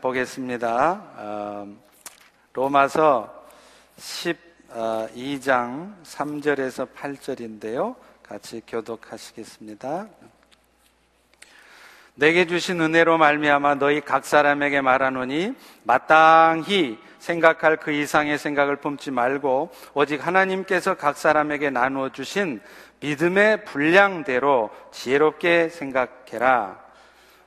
보겠습니다. 어, 로마서 12장 3절에서 8절인데요. 같이 교독하시겠습니다. 내게 주신 은혜로 말미암아 너희 각 사람에게 말하노니 마땅히 생각할 그 이상의 생각을 품지 말고 오직 하나님께서 각 사람에게 나누어 주신 믿음의 분량대로 지혜롭게 생각해라.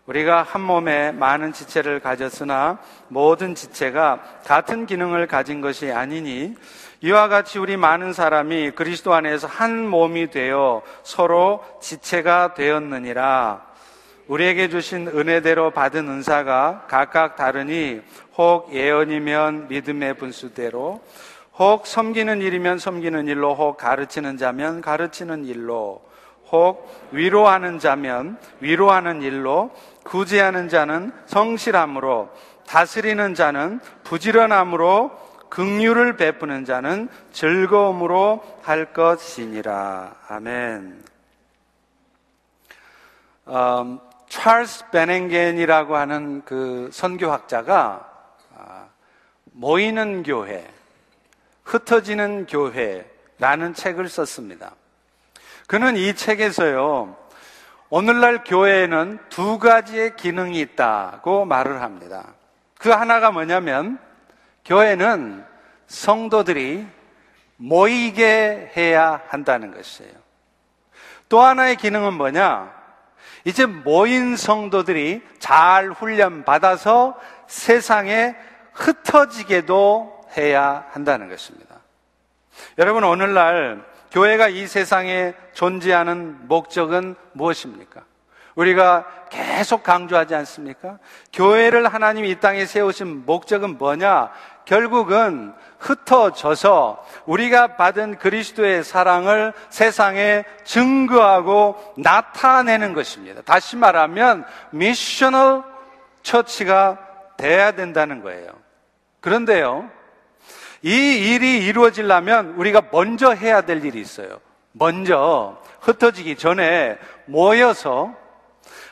우리가 한 몸에 많은 지체를 가졌으나 모든 지체가 같은 기능을 가진 것이 아니니 이와 같이 우리 많은 사람이 그리스도 안에서 한 몸이 되어 서로 지체가 되었느니라. 우리에게 주신 은혜대로 받은 은사가 각각 다르니 혹 예언이면 믿음의 분수대로 혹 섬기는 일이면 섬기는 일로 혹 가르치는 자면 가르치는 일로 혹 위로하는 자면 위로하는 일로 구제하는 자는 성실함으로 다스리는 자는 부지런함으로 긍휼을 베푸는 자는 즐거움으로 할 것이니라. 아멘. 음, 찰스 베냉겐이라고 하는 그 선교학자가 아, 모이는 교회, 흩어지는 교회라는 책을 썼습니다. 그는 이 책에서요, 오늘날 교회에는 두 가지의 기능이 있다고 말을 합니다. 그 하나가 뭐냐면, 교회는 성도들이 모이게 해야 한다는 것이에요. 또 하나의 기능은 뭐냐? 이제 모인 성도들이 잘 훈련받아서 세상에 흩어지게도 해야 한다는 것입니다. 여러분, 오늘날 교회가 이 세상에 존재하는 목적은 무엇입니까? 우리가 계속 강조하지 않습니까? 교회를 하나님이 이 땅에 세우신 목적은 뭐냐? 결국은 흩어져서 우리가 받은 그리스도의 사랑을 세상에 증거하고 나타내는 것입니다. 다시 말하면 미셔널 처치가 돼야 된다는 거예요. 그런데요, 이 일이 이루어지려면 우리가 먼저 해야 될 일이 있어요. 먼저 흩어지기 전에 모여서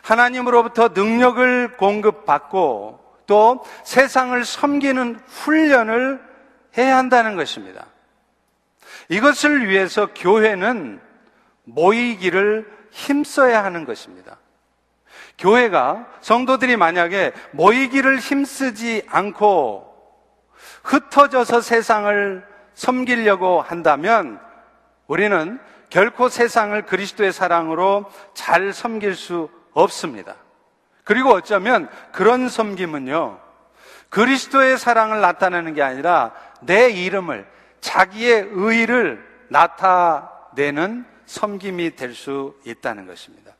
하나님으로부터 능력을 공급받고 또 세상을 섬기는 훈련을 해야 한다는 것입니다. 이것을 위해서 교회는 모이기를 힘써야 하는 것입니다. 교회가 성도들이 만약에 모이기를 힘쓰지 않고 흩어져서 세상을 섬기려고 한다면 우리는 결코 세상을 그리스도의 사랑으로 잘 섬길 수 없습니다. 그리고 어쩌면 그런 섬김은요, 그리스도의 사랑을 나타내는 게 아니라 내 이름을, 자기의 의를 나타내는 섬김이 될 수 있다는 것입니다.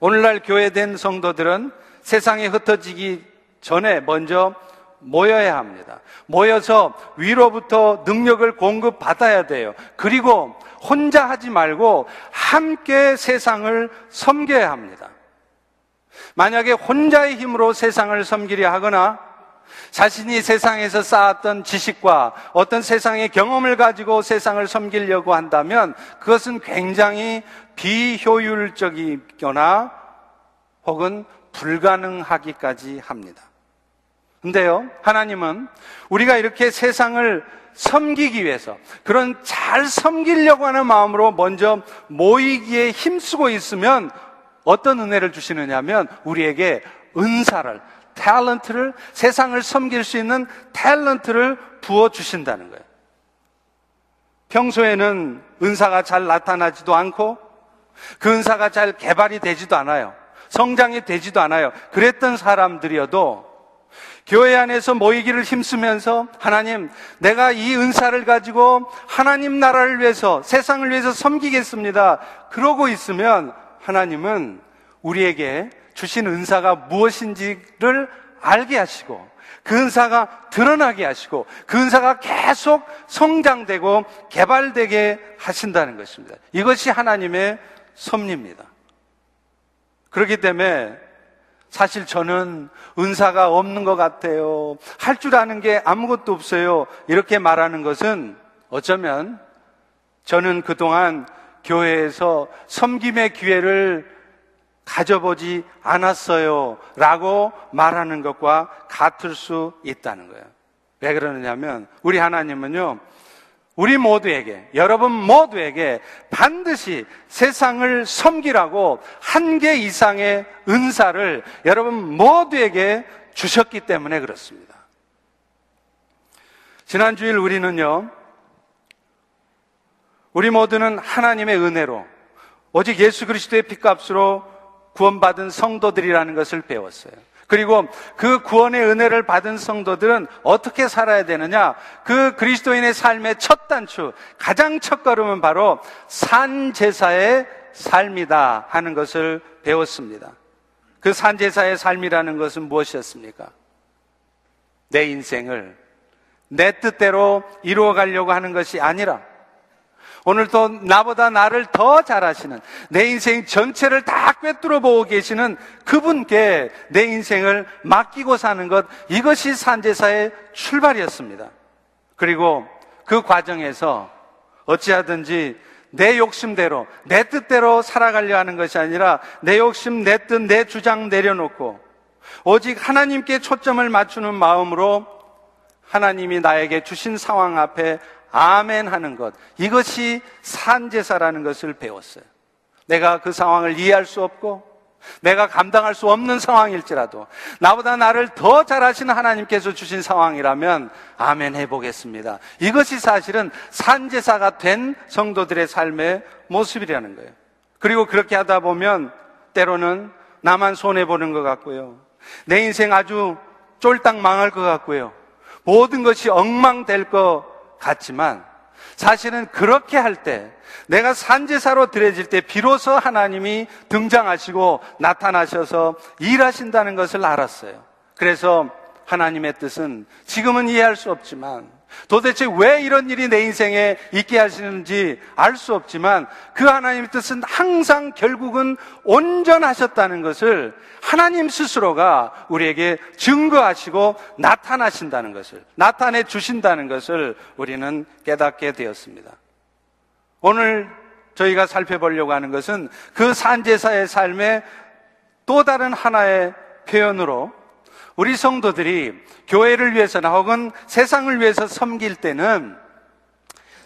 오늘날 교회된 성도들은 세상에 흩어지기 전에 먼저 모여야 합니다. 모여서 위로부터 능력을 공급받아야 돼요. 그리고 혼자 하지 말고 함께 세상을 섬겨야 합니다. 만약에 혼자의 힘으로 세상을 섬기려 하거나 자신이 세상에서 쌓았던 지식과 어떤 세상의 경험을 가지고 세상을 섬기려고 한다면 그것은 굉장히 비효율적이거나 혹은 불가능하기까지 합니다. 근데요, 하나님은 우리가 이렇게 세상을 섬기기 위해서 그런 잘 섬기려고 하는 마음으로 먼저 모이기에 힘쓰고 있으면 어떤 은혜를 주시느냐면 우리에게 은사를 탤런트를 세상을 섬길 수 있는 탤런트를 부어 주신다는 거예요. 평소에는 은사가 잘 나타나지도 않고 그 은사가 잘 개발이 되지도 않아요. 성장이 되지도 않아요. 그랬던 사람들이어도 교회 안에서 모이기를 힘쓰면서 하나님, 내가 이 은사를 가지고 하나님 나라를 위해서, 세상을 위해서 섬기겠습니다. 그러고 있으면 하나님은 우리에게 주신 은사가 무엇인지를 알게 하시고, 그 은사가 드러나게 하시고, 그 은사가 계속 성장되고 개발되게 하신다는 것입니다. 이것이 하나님의 섭리입니다. 그렇기 때문에 사실 저는 은사가 없는 것 같아요. 할 줄 아는 게 아무것도 없어요. 이렇게 말하는 것은 어쩌면 저는 그동안 교회에서 섬김의 기회를 가져보지 않았어요. 라고 말하는 것과 같을 수 있다는 거예요. 왜 그러느냐면, 우리 하나님은요, 우리 모두에게, 여러분 모두에게 반드시 세상을 섬기라고 한 개 이상의 은사를 여러분 모두에게 주셨기 때문에 그렇습니다. 지난 주일 우리는요, 우리 모두는 하나님의 은혜로 오직 예수 그리스도의 피값으로 구원받은 성도들이라는 것을 배웠어요. 그리고 그 구원의 은혜를 받은 성도들은 어떻게 살아야 되느냐? 그 그리스도인의 삶의 첫 단추, 가장 첫 걸음은 바로 산 제사의 삶이다 하는 것을 배웠습니다. 그 산제사의 삶이라는 것은 무엇이었습니까? 내 인생을 내 뜻대로 이루어 가려고 하는 것이 아니라 오늘도 나보다 나를 더 잘하시는 내 인생 전체를 다 꿰뚫어 보고 계시는 그분께 내 인생을 맡기고 사는 것 이것이 산제사의 출발이었습니다. 그리고 그 과정에서 어찌하든지 내 욕심대로 내 뜻대로 살아가려 하는 것이 아니라 내 욕심 내 뜻 내 주장 내려놓고 오직 하나님께 초점을 맞추는 마음으로 하나님이 나에게 주신 상황 앞에 아멘 하는 것. 이것이 산제사라는 것을 배웠어요. 내가 그 상황을 이해할 수 없고, 내가 감당할 수 없는 상황일지라도, 나보다 나를 더 잘하시는 하나님께서 주신 상황이라면, 아멘 해보겠습니다. 이것이 사실은 산제사가 된 성도들의 삶의 모습이라는 거예요. 그리고 그렇게 하다 보면, 때로는 나만 손해보는 것 같고요. 내 인생 아주 쫄딱 망할 것 같고요. 모든 것이 엉망될 것 같지만 사실은 그렇게 할 때 내가 산제사로 드려질 때 비로소 하나님이 등장하시고 나타나셔서 일하신다는 것을 알았어요. 그래서 하나님의 뜻은 지금은 이해할 수 없지만 도대체 왜 이런 일이 내 인생에 있게 하시는지 알 수 없지만 그 하나님의 뜻은 항상 결국은 온전하셨다는 것을 하나님 스스로가 우리에게 증거하시고 나타나신다는 것을, 나타내 주신다는 것을 우리는 깨닫게 되었습니다. 오늘 저희가 살펴보려고 하는 것은 그 산제사의 삶의 또 다른 하나의 표현으로 우리 성도들이 교회를 위해서나 혹은 세상을 위해서 섬길 때는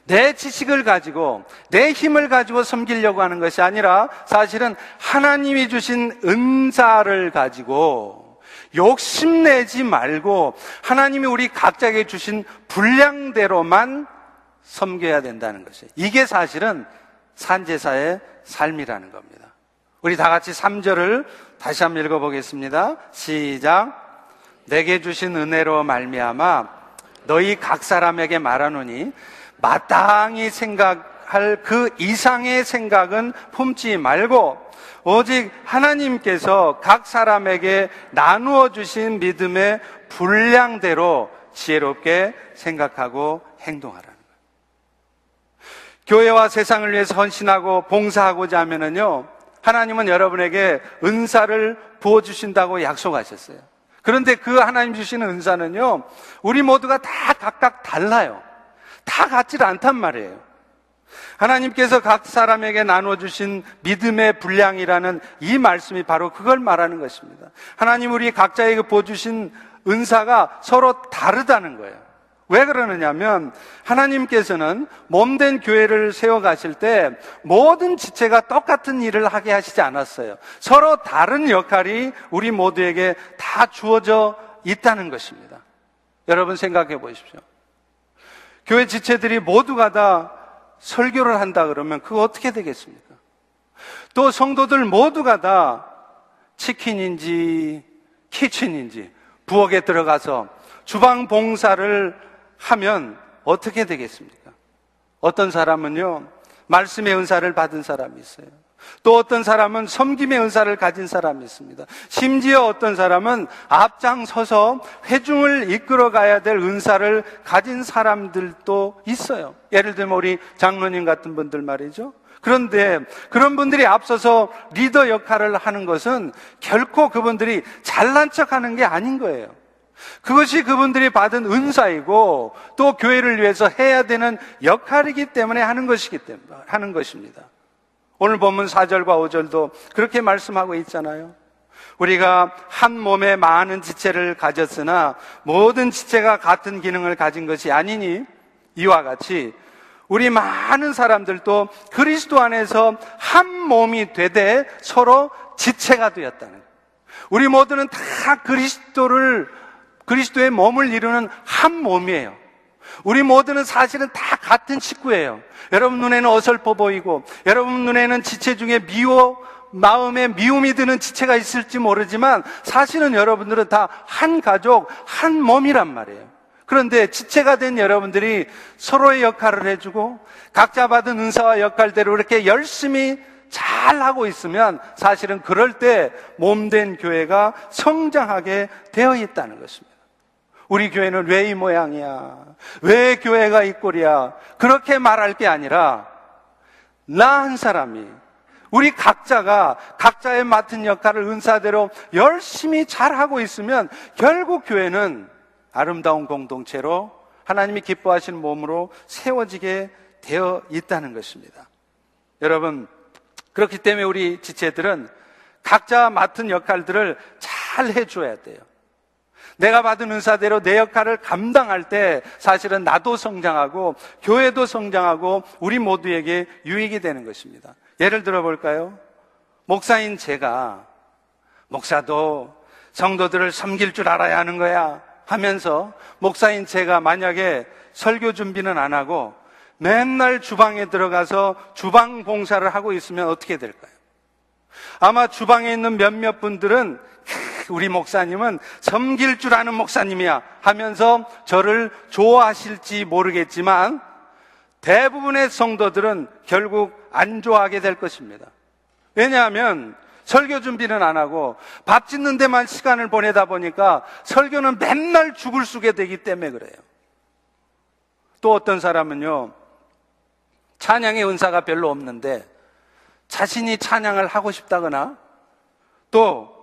내 지식을 가지고 내 힘을 가지고 섬기려고 하는 것이 아니라 사실은 하나님이 주신 은사를 가지고 욕심내지 말고 하나님이 우리 각자에게 주신 분량대로만 섬겨야 된다는 것이 이게 사실은 산제사의 삶이라는 겁니다. 우리 다 같이 3절을 다시 한번 읽어보겠습니다. 시작. 내게 주신 은혜로 말미암아 너희 각 사람에게 말하노니 마땅히 생각할 그 이상의 생각은 품지 말고 오직 하나님께서 각 사람에게 나누어 주신 믿음의 분량대로 지혜롭게 생각하고 행동하라는 거예요. 교회와 세상을 위해서 헌신하고 봉사하고자 하면은요, 하나님은 여러분에게 은사를 부어주신다고 약속하셨어요. 그런데 그 하나님 주시는 은사는요, 우리 모두가 다 각각 달라요. 다 같질 않단 말이에요. 하나님께서 각 사람에게 나눠주신 믿음의 분량이라는 이 말씀이 바로 그걸 말하는 것입니다. 하나님 우리 각자에게 보여주신 은사가 서로 다르다는 거예요. 왜 그러느냐면 하나님께서는 몸된 교회를 세워 가실 때 모든 지체가 똑같은 일을 하게 하시지 않았어요. 서로 다른 역할이 우리 모두에게 다 주어져 있다는 것입니다. 여러분 생각해 보십시오. 교회 지체들이 모두가 다 설교를 한다 그러면 그거 어떻게 되겠습니까? 또 성도들 모두가 다 치킨인지 키친인지 부엌에 들어가서 주방 봉사를 하면 어떻게 되겠습니까? 어떤 사람은요, 말씀의 은사를 받은 사람이 있어요. 또 어떤 사람은 섬김의 은사를 가진 사람이 있습니다. 심지어 어떤 사람은 앞장서서 회중을 이끌어 가야 될 은사를 가진 사람들도 있어요. 예를 들면 우리 장로님 같은 분들 말이죠. 그런데 그런 분들이 앞서서 리더 역할을 하는 것은 결코 그분들이 잘난 척 하는 게 아닌 거예요. 그것이 그분들이 받은 은사이고 또 교회를 위해서 해야 되는 역할이기 때문에 하는 것이기 때문에 하는 것입니다. 오늘 본문 4절과 5절도 그렇게 말씀하고 있잖아요. 우리가 한 몸에 많은 지체를 가졌으나 모든 지체가 같은 기능을 가진 것이 아니니 이와 같이 우리 많은 사람들도 그리스도 안에서 한 몸이 되되 서로 지체가 되었다는. 우리 모두는 다 그리스도를 그리스도의 몸을 이루는 한 몸이에요. 우리 모두는 사실은 다 같은 식구예요. 여러분 눈에는 어설퍼 보이고 여러분 눈에는 지체 중에 미워 마음에 미움이 드는 지체가 있을지 모르지만 사실은 여러분들은 다 한 가족, 한 몸이란 말이에요. 그런데 지체가 된 여러분들이 서로의 역할을 해주고 각자 받은 은사와 역할대로 이렇게 열심히 잘 하고 있으면 사실은 그럴 때 몸 된 교회가 성장하게 되어 있다는 것입니다. 우리 교회는 왜 이 모양이야? 왜 교회가 이 꼴이야? 그렇게 말할 게 아니라 나 한 사람이 우리 각자가 각자의 맡은 역할을 은사대로 열심히 잘 하고 있으면 결국 교회는 아름다운 공동체로 하나님이 기뻐하시는 몸으로 세워지게 되어 있다는 것입니다. 여러분, 그렇기 때문에 우리 지체들은 각자 맡은 역할들을 잘 해줘야 돼요. 내가 받은 은사대로 내 역할을 감당할 때 사실은 나도 성장하고 교회도 성장하고 우리 모두에게 유익이 되는 것입니다. 예를 들어 볼까요? 목사인 제가 목사도 성도들을 섬길 줄 알아야 하는 거야. 하면서 목사인 제가 만약에 설교 준비는 안 하고 맨날 주방에 들어가서 주방 봉사를 하고 있으면 어떻게 될까요? 아마 주방에 있는 몇몇 분들은 우리 목사님은 섬길 줄 아는 목사님이야 하면서 저를 좋아하실지 모르겠지만 대부분의 성도들은 결국 안 좋아하게 될 것입니다. 왜냐하면 설교 준비는 안 하고 밥 짓는 데만 시간을 보내다 보니까 설교는 맨날 죽을 쓰게 되기 때문에 그래요. 또 어떤 사람은요, 찬양의 은사가 별로 없는데 자신이 찬양을 하고 싶다거나 또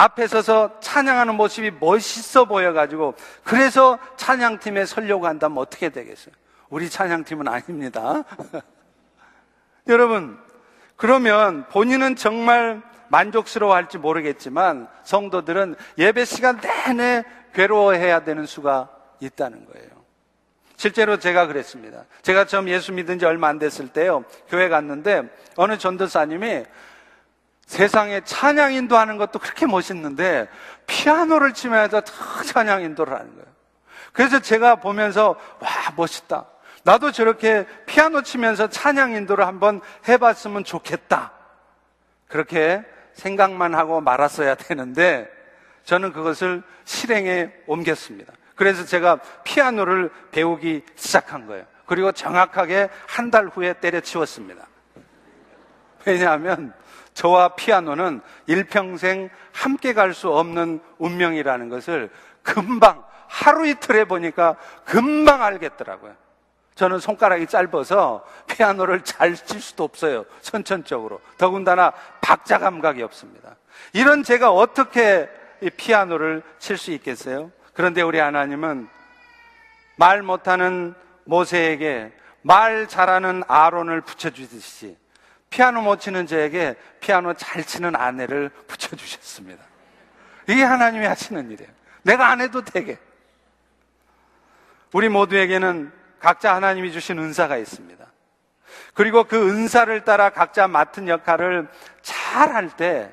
앞에 서서 찬양하는 모습이 멋있어 보여가지고 그래서 찬양팀에 설려고 한다면 어떻게 되겠어요? 우리 찬양팀은 아닙니다. 여러분, 그러면 본인은 정말 만족스러워 할지 모르겠지만 성도들은 예배 시간 내내 괴로워해야 되는 수가 있다는 거예요. 실제로 제가 그랬습니다. 제가 처음 예수 믿은 지 얼마 안 됐을 때요. 교회 갔는데 어느 전도사님이 세상에 찬양 인도하는 것도 그렇게 멋있는데 피아노를 치면서 찬양 인도를 하는 거예요. 그래서 제가 보면서 와 멋있다. 나도 저렇게 피아노 치면서 찬양 인도를 한번 해봤으면 좋겠다. 그렇게 생각만 하고 말았어야 되는데 저는 그것을 실행에 옮겼습니다. 그래서 제가 피아노를 배우기 시작한 거예요. 그리고 정확하게 한 달 후에 때려치웠습니다. 왜냐하면 저와 피아노는 일평생 함께 갈 수 없는 운명이라는 것을 금방 하루 이틀 해보니까 금방 알겠더라고요. 저는 손가락이 짧아서 피아노를 잘 칠 수도 없어요. 선천적으로. 더군다나 박자 감각이 없습니다. 이런 제가 어떻게 피아노를 칠 수 있겠어요? 그런데 우리 하나님은 말 못하는 모세에게 말 잘하는 아론을 붙여주듯이 피아노 못 치는 저에게 피아노 잘 치는 아내를 붙여주셨습니다. 이게 하나님이 하시는 일이에요. 내가 안 해도 되게. 우리 모두에게는 각자 하나님이 주신 은사가 있습니다. 그리고 그 은사를 따라 각자 맡은 역할을 잘 할 때,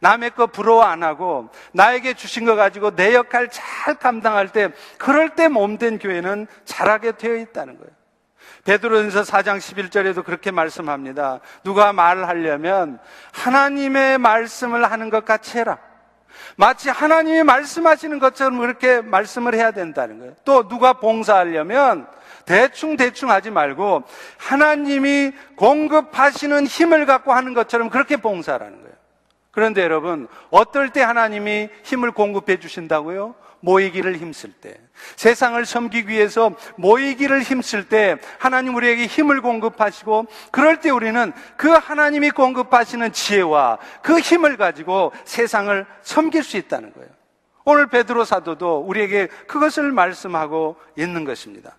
남의 거 부러워 안 하고, 나에게 주신 거 가지고 내 역할 잘 감당할 때, 그럴 때 몸된 교회는 잘하게 되어 있다는 거예요. 베드로전서 4장 11절에도 그렇게 말씀합니다. 누가 말을 하려면 하나님의 말씀을 하는 것 같이 해라. 마치 하나님이 말씀하시는 것처럼 그렇게 말씀을 해야 된다는 거예요. 또 누가 봉사하려면 대충 대충 하지 말고 하나님이 공급하시는 힘을 갖고 하는 것처럼 그렇게 봉사하라는 거예요. 그런데 여러분, 어떨 때 하나님이 힘을 공급해 주신다고요? 모이기를 힘쓸 때. 세상을 섬기기 위해서 모이기를 힘쓸 때 하나님 우리에게 힘을 공급하시고 그럴 때 우리는 그 하나님이 공급하시는 지혜와 그 힘을 가지고 세상을 섬길 수 있다는 거예요. 오늘 베드로 사도도 우리에게 그것을 말씀하고 있는 것입니다.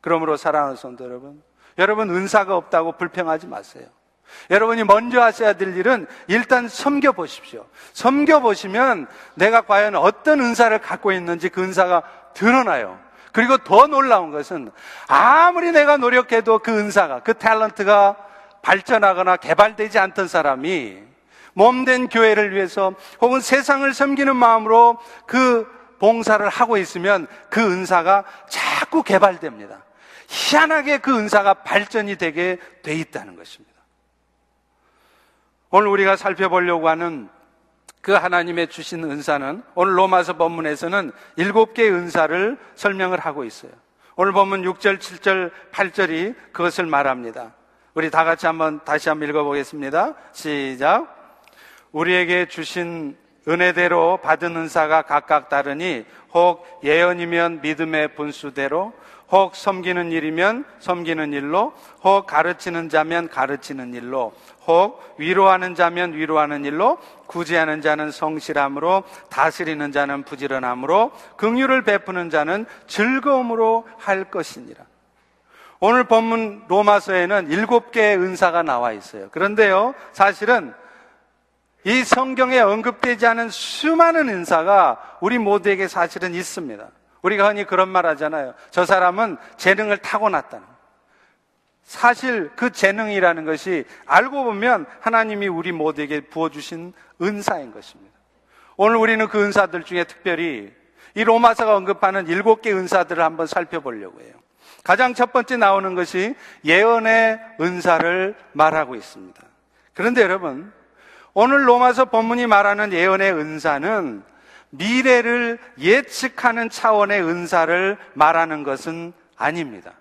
그러므로 사랑하는 성도 여러분, 여러분 은사가 없다고 불평하지 마세요. 여러분이 먼저 하셔야 될 일은 일단 섬겨 보십시오. 섬겨 보시면 내가 과연 어떤 은사를 갖고 있는지 그 은사가 드러나요. 그리고 더 놀라운 것은 아무리 내가 노력해도 그 은사가, 그 탤런트가 발전하거나 개발되지 않던 사람이 몸된 교회를 위해서 혹은 세상을 섬기는 마음으로 그 봉사를 하고 있으면 그 은사가 자꾸 개발됩니다. 희한하게 그 은사가 발전이 되게 돼 있다는 것입니다. 오늘 우리가 살펴보려고 하는 그 하나님의 주신 은사는 오늘 로마서 본문에서는 일곱 개의 은사를 설명을 하고 있어요. 오늘 본문 6절, 7절, 8절이 그것을 말합니다. 우리 다 같이 한번 다시 한번 읽어보겠습니다. 시작. 우리에게 주신 은혜대로 받은 은사가 각각 다르니 혹 예언이면 믿음의 분수대로 혹 섬기는 일이면 섬기는 일로, 혹 가르치는 자면 가르치는 일로, 혹 위로하는 자면 위로하는 일로, 구제하는 자는 성실함으로, 다스리는 자는 부지런함으로, 긍휼을 베푸는 자는 즐거움으로 할 것이니라. 오늘 본문 로마서에는 일곱 개의 은사가 나와 있어요. 그런데요, 사실은 이 성경에 언급되지 않은 수많은 은사가 우리 모두에게 사실은 있습니다. 우리가 흔히 그런 말 하잖아요. 저 사람은 재능을 타고났다는. 사실 그 재능이라는 것이 알고 보면 하나님이 우리 모두에게 부어주신 은사인 것입니다. 오늘 우리는 그 은사들 중에 특별히 이 로마서가 언급하는 일곱 개 은사들을 한번 살펴보려고 해요. 가장 첫 번째 나오는 것이 예언의 은사를 말하고 있습니다. 그런데 여러분, 오늘 로마서 본문이 말하는 예언의 은사는 미래를 예측하는 차원의 은사를 말하는 것은 아닙니다.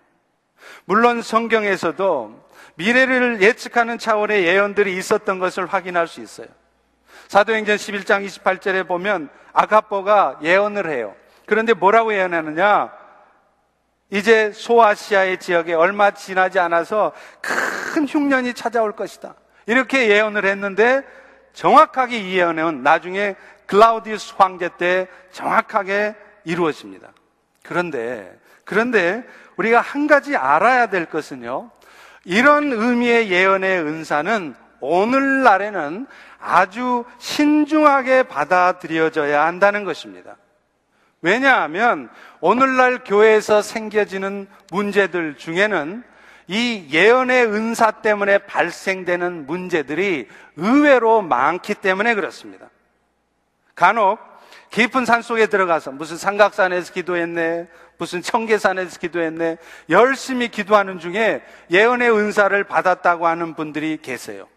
물론 성경에서도 미래를 예측하는 차원의 예언들이 있었던 것을 확인할 수 있어요. 사도행전 11장 28절에 보면 아가뽀가 예언을 해요. 그런데 뭐라고 예언하느냐? 이제 소아시아의 지역에 얼마 지나지 않아서 큰 흉년이 찾아올 것이다. 이렇게 예언을 했는데 정확하게 이 예언은 나중에 글라우디우스 황제 때 정확하게 이루어집니다. 그런데, 그런데 우리가 한 가지 알아야 될 것은요, 이런 의미의 예언의 은사는 오늘날에는 아주 신중하게 받아들여져야 한다는 것입니다. 왜냐하면 오늘날 교회에서 생겨지는 문제들 중에는 이 예언의 은사 때문에 발생되는 문제들이 의외로 많기 때문에 그렇습니다. 간혹 깊은 산 속에 들어가서 무슨 삼각산에서 기도했네, 무슨 청계산에서 기도했네, 열심히 기도하는 중에 예언의 은사를 받았다고 하는 분들이 계세요.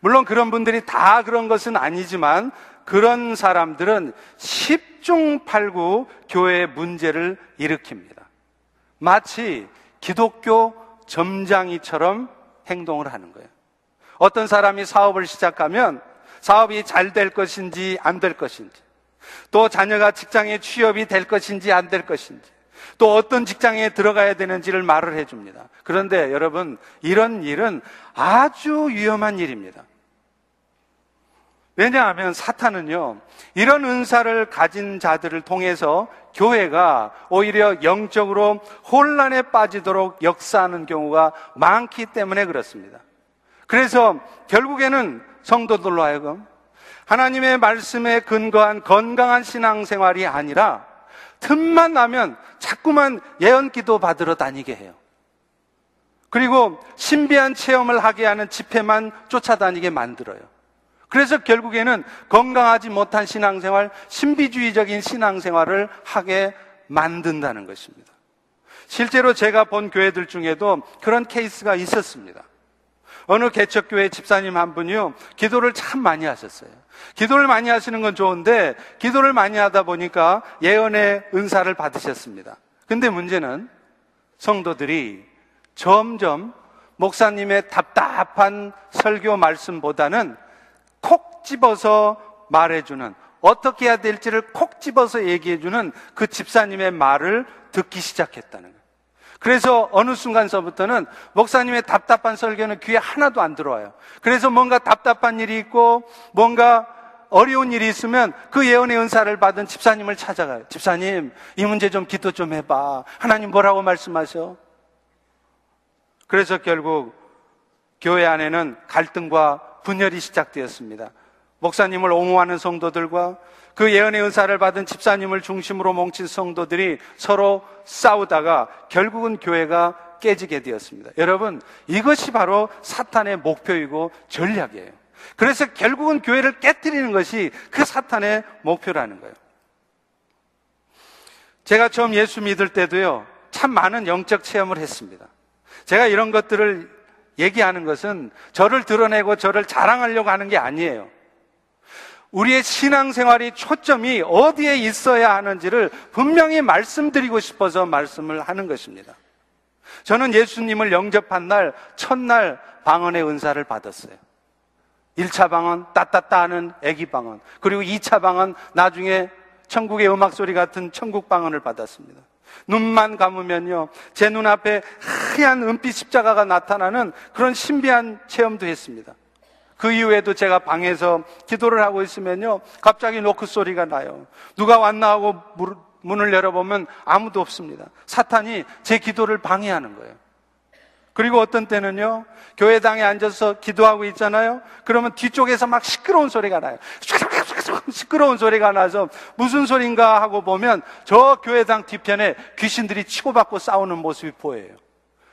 물론 그런 분들이 다 그런 것은 아니지만 그런 사람들은 십중팔구 교회의 문제를 일으킵니다. 마치 기독교 점장이처럼 행동을 하는 거예요. 어떤 사람이 사업을 시작하면 사업이 잘 될 것인지 안 될 것인지, 또 자녀가 직장에 취업이 될 것인지 안 될 것인지, 또 어떤 직장에 들어가야 되는지를 말을 해줍니다. 그런데 여러분, 이런 일은 아주 위험한 일입니다. 왜냐하면 사탄은요, 이런 은사를 가진 자들을 통해서 교회가 오히려 영적으로 혼란에 빠지도록 역사하는 경우가 많기 때문에 그렇습니다. 그래서 결국에는 성도들로 하여금 하나님의 말씀에 근거한 건강한 신앙생활이 아니라 틈만 나면 자꾸만 예언 기도 받으러 다니게 해요. 그리고 신비한 체험을 하게 하는 집회만 쫓아다니게 만들어요. 그래서 결국에는 건강하지 못한 신앙생활, 신비주의적인 신앙생활을 하게 만든다는 것입니다. 실제로 제가 본 교회들 중에도 그런 케이스가 있었습니다. 어느 개척교회 집사님 한 분이요, 기도를 참 많이 하셨어요. 기도를 많이 하시는 건 좋은데, 기도를 많이 하다 보니까 예언의 은사를 받으셨습니다. 근데 문제는 성도들이 점점 목사님의 답답한 설교 말씀보다는 콕 집어서 말해주는 어떻게 해야 될지를 콕 집어서 얘기해주는 그 집사님의 말을 듣기 시작했다는 거예요. 그래서 어느 순간서부터는 목사님의 답답한 설교는 귀에 하나도 안 들어와요. 그래서 뭔가 답답한 일이 있고 뭔가 어려운 일이 있으면 그 예언의 은사를 받은 집사님을 찾아가요. 집사님, 이 문제 좀 기도 좀 해봐. 하나님 뭐라고 말씀하셔? 그래서 결국 교회 안에는 갈등과 분열이 시작되었습니다. 목사님을 옹호하는 성도들과 그 예언의 은사를 받은 집사님을 중심으로 뭉친 성도들이 서로 싸우다가 결국은 교회가 깨지게 되었습니다. 여러분, 이것이 바로 사탄의 목표이고 전략이에요. 그래서 결국은 교회를 깨뜨리는 것이 그 사탄의 목표라는 거예요. 제가 처음 예수 믿을 때도요, 참 많은 영적 체험을 했습니다. 제가 이런 것들을 얘기하는 것은 저를 드러내고 저를 자랑하려고 하는 게 아니에요. 우리의 신앙생활이 초점이 어디에 있어야 하는지를 분명히 말씀드리고 싶어서 말씀을 하는 것입니다. 저는 예수님을 영접한 날, 첫날 방언의 은사를 받았어요. 1차 방언, 따따따 하는 애기 방언. 그리고 2차 방언, 나중에 천국의 음악 소리 같은 천국 방언을 받았습니다. 눈만 감으면요, 제 눈앞에 하얀 은빛 십자가가 나타나는 그런 신비한 체험도 했습니다. 그 이후에도 제가 방에서 기도를 하고 있으면요, 갑자기 노크 소리가 나요. 누가 왔나 하고 문을 열어보면 아무도 없습니다. 사탄이 제 기도를 방해하는 거예요. 그리고 어떤 때는요, 교회당에 앉아서 기도하고 있잖아요. 그러면 뒤쪽에서 막 시끄러운 소리가 나요. 시끄러운 소리가 나서 무슨 소린가 하고 보면 저 교회당 뒤편에 귀신들이 치고받고 싸우는 모습이 보여요.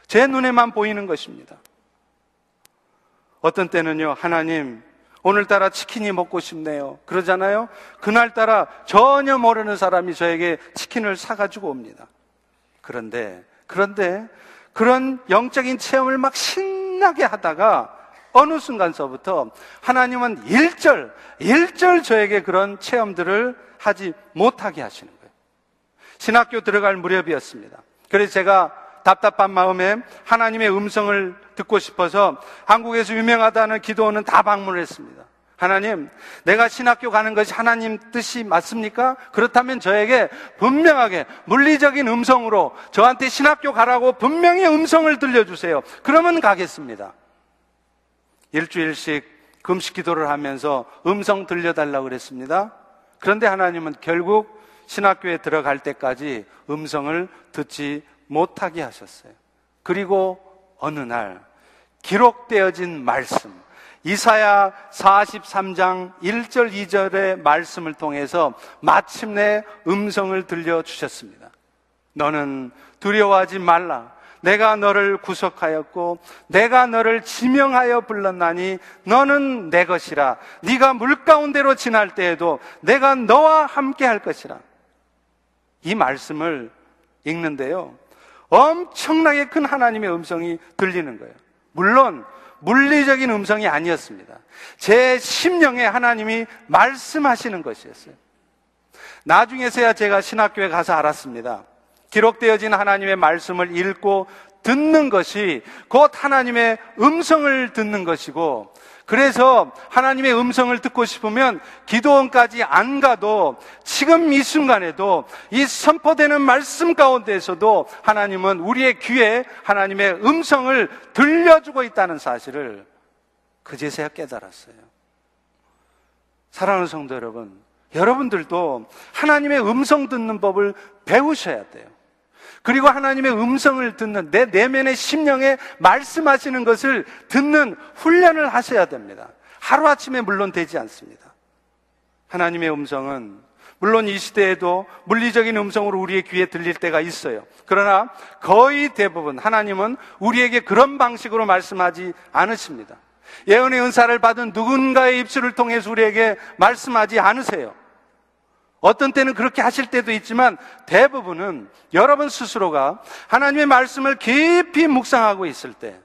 제 눈에만 보이는 것입니다. 어떤 때는요, 하나님, 오늘따라 치킨이 먹고 싶네요. 그러잖아요? 그날따라 전혀 모르는 사람이 저에게 치킨을 사가지고 옵니다. 그런데, 그런데, 그런 영적인 체험을 막 신나게 하다가 어느 순간서부터 하나님은 일절 일절 저에게 그런 체험들을 하지 못하게 하시는 거예요. 신학교 들어갈 무렵이었습니다. 그래서 제가 답답한 마음에 하나님의 음성을 듣고 싶어서 한국에서 유명하다는 기도원은 다 방문을 했습니다. 하나님, 내가 신학교 가는 것이 하나님 뜻이 맞습니까? 그렇다면 저에게 분명하게 물리적인 음성으로 저한테 신학교 가라고 분명히 음성을 들려주세요. 그러면 가겠습니다. 일주일씩 금식 기도를 하면서 음성 들려달라고 그랬습니다. 그런데 하나님은 결국 신학교에 들어갈 때까지 음성을 듣지 못하게 하셨어요. 그리고 어느 날 기록되어진 말씀, 이사야 43장 1절 2절의 말씀을 통해서 마침내 음성을 들려 주셨습니다. 너는 두려워하지 말라. 내가 너를 구속하였고 내가 너를 지명하여 불렀나니 너는 내 것이라. 네가 물 가운데로 지날 때에도 내가 너와 함께 할 것이라. 이 말씀을 읽는데요. 엄청나게 큰 하나님의 음성이 들리는 거예요. 물론 물리적인 음성이 아니었습니다. 제 심령에 하나님이 말씀하시는 것이었어요. 나중에서야 제가 신학교에 가서 알았습니다. 기록되어진 하나님의 말씀을 읽고 듣는 것이 곧 하나님의 음성을 듣는 것이고 그래서 하나님의 음성을 듣고 싶으면 기도원까지 안 가도 지금 이 순간에도 이 선포되는 말씀 가운데에서도 하나님은 우리의 귀에 하나님의 음성을 들려주고 있다는 사실을 그제서야 깨달았어요. 사랑하는 성도 여러분, 여러분들도 하나님의 음성 듣는 법을 배우셔야 돼요. 그리고 하나님의 음성을 듣는 내 내면의 심령에 말씀하시는 것을 듣는 훈련을 하셔야 됩니다. 하루아침에 물론 되지 않습니다. 하나님의 음성은 물론 이 시대에도 물리적인 음성으로 우리의 귀에 들릴 때가 있어요. 그러나 거의 대부분 하나님은 우리에게 그런 방식으로 말씀하지 않으십니다. 예언의 은사를 받은 누군가의 입술을 통해서 우리에게 말씀하지 않으세요. 어떤 때는 그렇게 하실 때도 있지만 대부분은 여러분 스스로가 하나님의 말씀을 깊이 묵상하고 있을 때,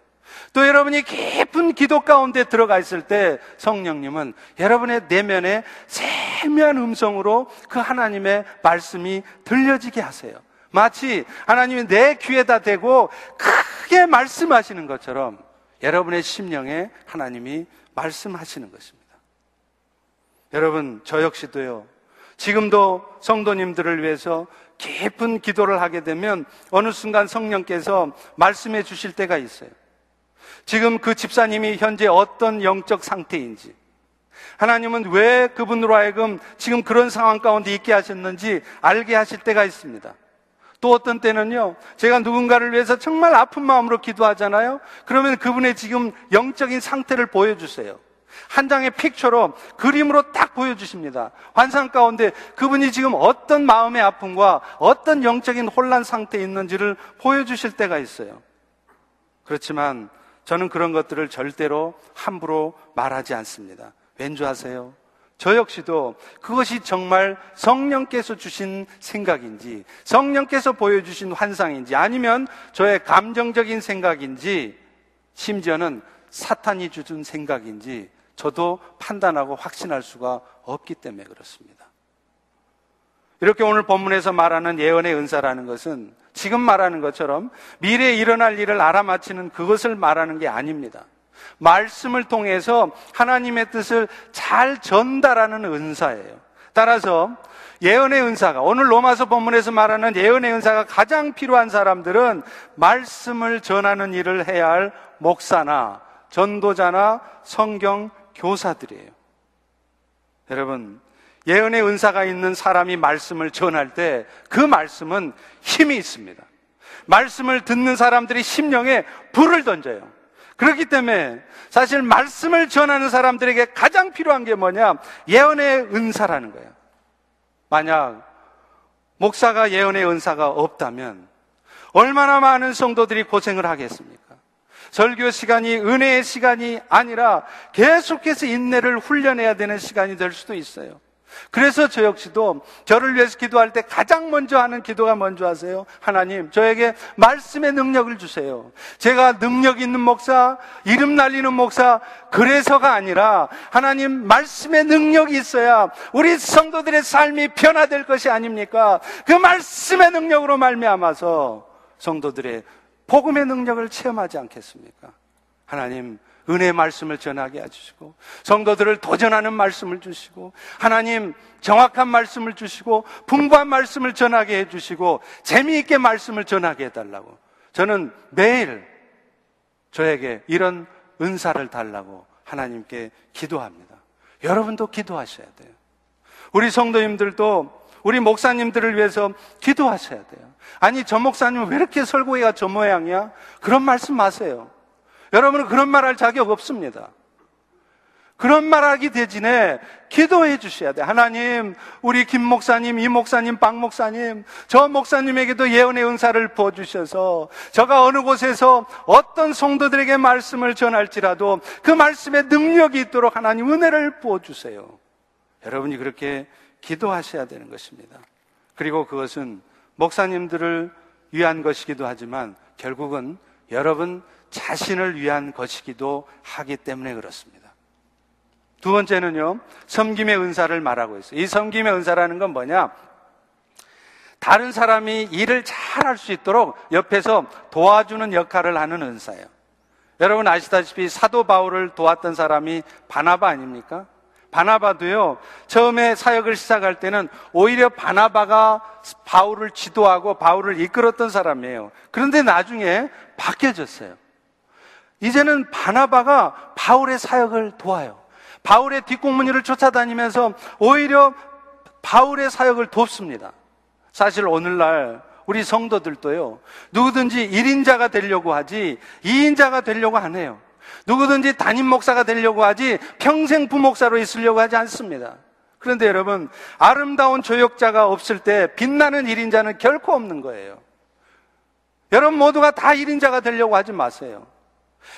또 여러분이 깊은 기도 가운데 들어가 있을 때 성령님은 여러분의 내면에 세미한 음성으로 그 하나님의 말씀이 들려지게 하세요. 마치 하나님이 내 귀에다 대고 크게 말씀하시는 것처럼 여러분의 심령에 하나님이 말씀하시는 것입니다. 여러분, 저 역시도요, 지금도 성도님들을 위해서 깊은 기도를 하게 되면 어느 순간 성령께서 말씀해 주실 때가 있어요. 지금 그 집사님이 현재 어떤 영적 상태인지, 하나님은 왜 그분으로 하여금 지금 그런 상황 가운데 있게 하셨는지 알게 하실 때가 있습니다. 또 어떤 때는요, 제가 누군가를 위해서 정말 아픈 마음으로 기도하잖아요? 그러면 그분의 지금 영적인 상태를 보여주세요. 한 장의 픽처로 그림으로 딱 보여주십니다. 환상 가운데 그분이 지금 어떤 마음의 아픔과 어떤 영적인 혼란 상태에 있는지를 보여주실 때가 있어요. 그렇지만 저는 그런 것들을 절대로 함부로 말하지 않습니다. 왠지 아세요? 저 역시도 그것이 정말 성령께서 주신 생각인지, 성령께서 보여주신 환상인지, 아니면 저의 감정적인 생각인지, 심지어는 사탄이 주준 생각인지, 저도 판단하고 확신할 수가 없기 때문에 그렇습니다. 이렇게 오늘 본문에서 말하는 예언의 은사라는 것은 지금 말하는 것처럼 미래에 일어날 일을 알아맞히는 그것을 말하는 게 아닙니다. 말씀을 통해서 하나님의 뜻을 잘 전달하는 은사예요. 따라서 예언의 은사가 오늘 로마서 본문에서 말하는 예언의 은사가 가장 필요한 사람들은 말씀을 전하는 일을 해야 할 목사나 전도자나 성경 교사들이에요. 여러분, 예언의 은사가 있는 사람이 말씀을 전할 때 그 말씀은 힘이 있습니다. 말씀을 듣는 사람들이 심령에 불을 던져요. 그렇기 때문에 사실 말씀을 전하는 사람들에게 가장 필요한 게 뭐냐? 예언의 은사라는 거예요. 만약 목사가 예언의 은사가 없다면 얼마나 많은 성도들이 고생을 하겠습니까? 설교 시간이 은혜의 시간이 아니라 계속해서 인내를 훈련해야 되는 시간이 될 수도 있어요. 그래서 저 역시도 저를 위해서 기도할 때 가장 먼저 하는 기도가 뭔지 아세요? 하나님, 저에게 말씀의 능력을 주세요. 제가 능력 있는 목사, 이름 날리는 목사, 그래서가 아니라 하나님 말씀의 능력이 있어야 우리 성도들의 삶이 변화될 것이 아닙니까? 그 말씀의 능력으로 말미암아서 성도들의 복음의 능력을 체험하지 않겠습니까? 하나님, 은혜 말씀을 전하게 해주시고, 성도들을 도전하는 말씀을 주시고, 하나님 정확한 말씀을 주시고, 풍부한 말씀을 전하게 해주시고, 재미있게 말씀을 전하게 해달라고. 저는 매일 저에게 이런 은사를 달라고 하나님께 기도합니다. 여러분도 기도하셔야 돼요. 우리 성도님들도 우리 목사님들을 위해서 기도하셔야 돼요. 아니, 저 목사님은 왜 이렇게 설교회가 저 모양이야? 그런 말씀 마세요. 여러분은 그런 말 할 자격 없습니다. 그런 말 하기 대신에 기도해 주셔야 돼. 하나님, 우리 김 목사님, 이 목사님, 박 목사님, 저 목사님에게도 예언의 은사를 부어 주셔서 저가 어느 곳에서 어떤 성도들에게 말씀을 전할지라도 그 말씀에 능력이 있도록 하나님 은혜를 부어 주세요. 여러분이 그렇게 기도하셔야 되는 것입니다. 그리고 그것은 목사님들을 위한 것이기도 하지만 결국은 여러분 자신을 위한 것이기도 하기 때문에 그렇습니다. 두 번째는요, 섬김의 은사를 말하고 있어요. 이 섬김의 은사라는 건 뭐냐? 다른 사람이 일을 잘 할 수 있도록 옆에서 도와주는 역할을 하는 은사예요. 여러분 아시다시피 사도 바울을 도왔던 사람이 바나바 아닙니까? 바나바도요, 처음에 사역을 시작할 때는 오히려 바나바가 바울을 지도하고 바울을 이끌었던 사람이에요. 그런데 나중에 바뀌어졌어요. 이제는 바나바가 바울의 사역을 도와요. 바울의 뒷공무니를 쫓아다니면서 오히려 바울의 사역을 돕습니다. 사실 오늘날 우리 성도들도요, 누구든지 1인자가 되려고 하지 2인자가 되려고 안 해요. 누구든지 담임 목사가 되려고 하지 평생 부목사로 있으려고 하지 않습니다. 그런데 여러분, 아름다운 조역자가 없을 때 빛나는 1인자는 결코 없는 거예요. 여러분 모두가 다 1인자가 되려고 하지 마세요.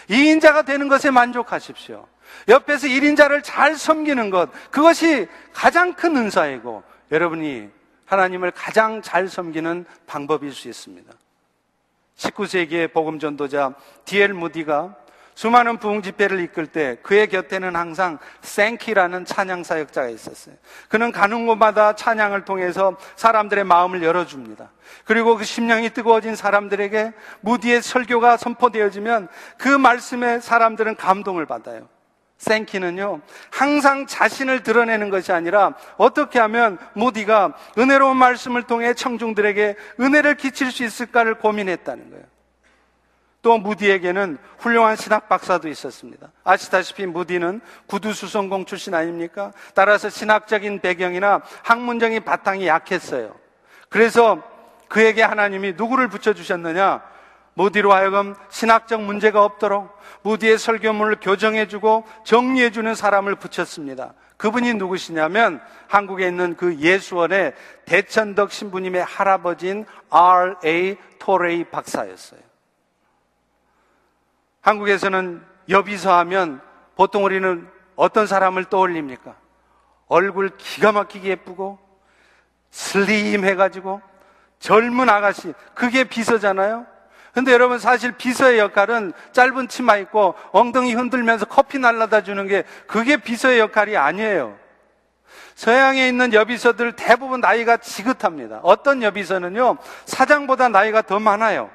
2인자가 되는 것에 만족하십시오. 옆에서 1인자를 잘 섬기는 것, 그것이 가장 큰 은사이고, 여러분이 하나님을 가장 잘 섬기는 방법일 수 있습니다. 19세기의 복음 전도자 디엘 무디가 수많은 부흥 집회를 이끌 때 그의 곁에는 항상 생키라는 찬양 사역자가 있었어요. 그는 가는 곳마다 찬양을 통해서 사람들의 마음을 열어줍니다. 그리고 그 심령이 뜨거워진 사람들에게 무디의 설교가 선포되어지면 그 말씀에 사람들은 감동을 받아요. 생키는요, 항상 자신을 드러내는 것이 아니라 어떻게 하면 무디가 은혜로운 말씀을 통해 청중들에게 은혜를 끼칠 수 있을까를 고민했다는 거예요. 또 무디에게는 훌륭한 신학 박사도 있었습니다. 아시다시피 무디는 구두수성공 출신 아닙니까? 따라서 신학적인 배경이나 학문적인 바탕이 약했어요. 그래서 그에게 하나님이 누구를 붙여주셨느냐? 무디로 하여금 신학적 문제가 없도록 무디의 설교문을 교정해주고 정리해주는 사람을 붙였습니다. 그분이 누구시냐면 한국에 있는 그 예수원의 대천덕 신부님의 할아버지인 R.A. 토레이 박사였어요. 한국에서는 여비서 하면 보통 우리는 어떤 사람을 떠올립니까? 얼굴 기가 막히게 예쁘고 슬림 해가지고 젊은 아가씨 그게 비서잖아요. 근데 여러분 사실 비서의 역할은 짧은 치마 입고 엉덩이 흔들면서 커피 날라다 주는 게 그게 비서의 역할이 아니에요. 서양에 있는 여비서들 대부분 나이가 지긋합니다. 어떤 여비서는요, 사장보다 나이가 더 많아요.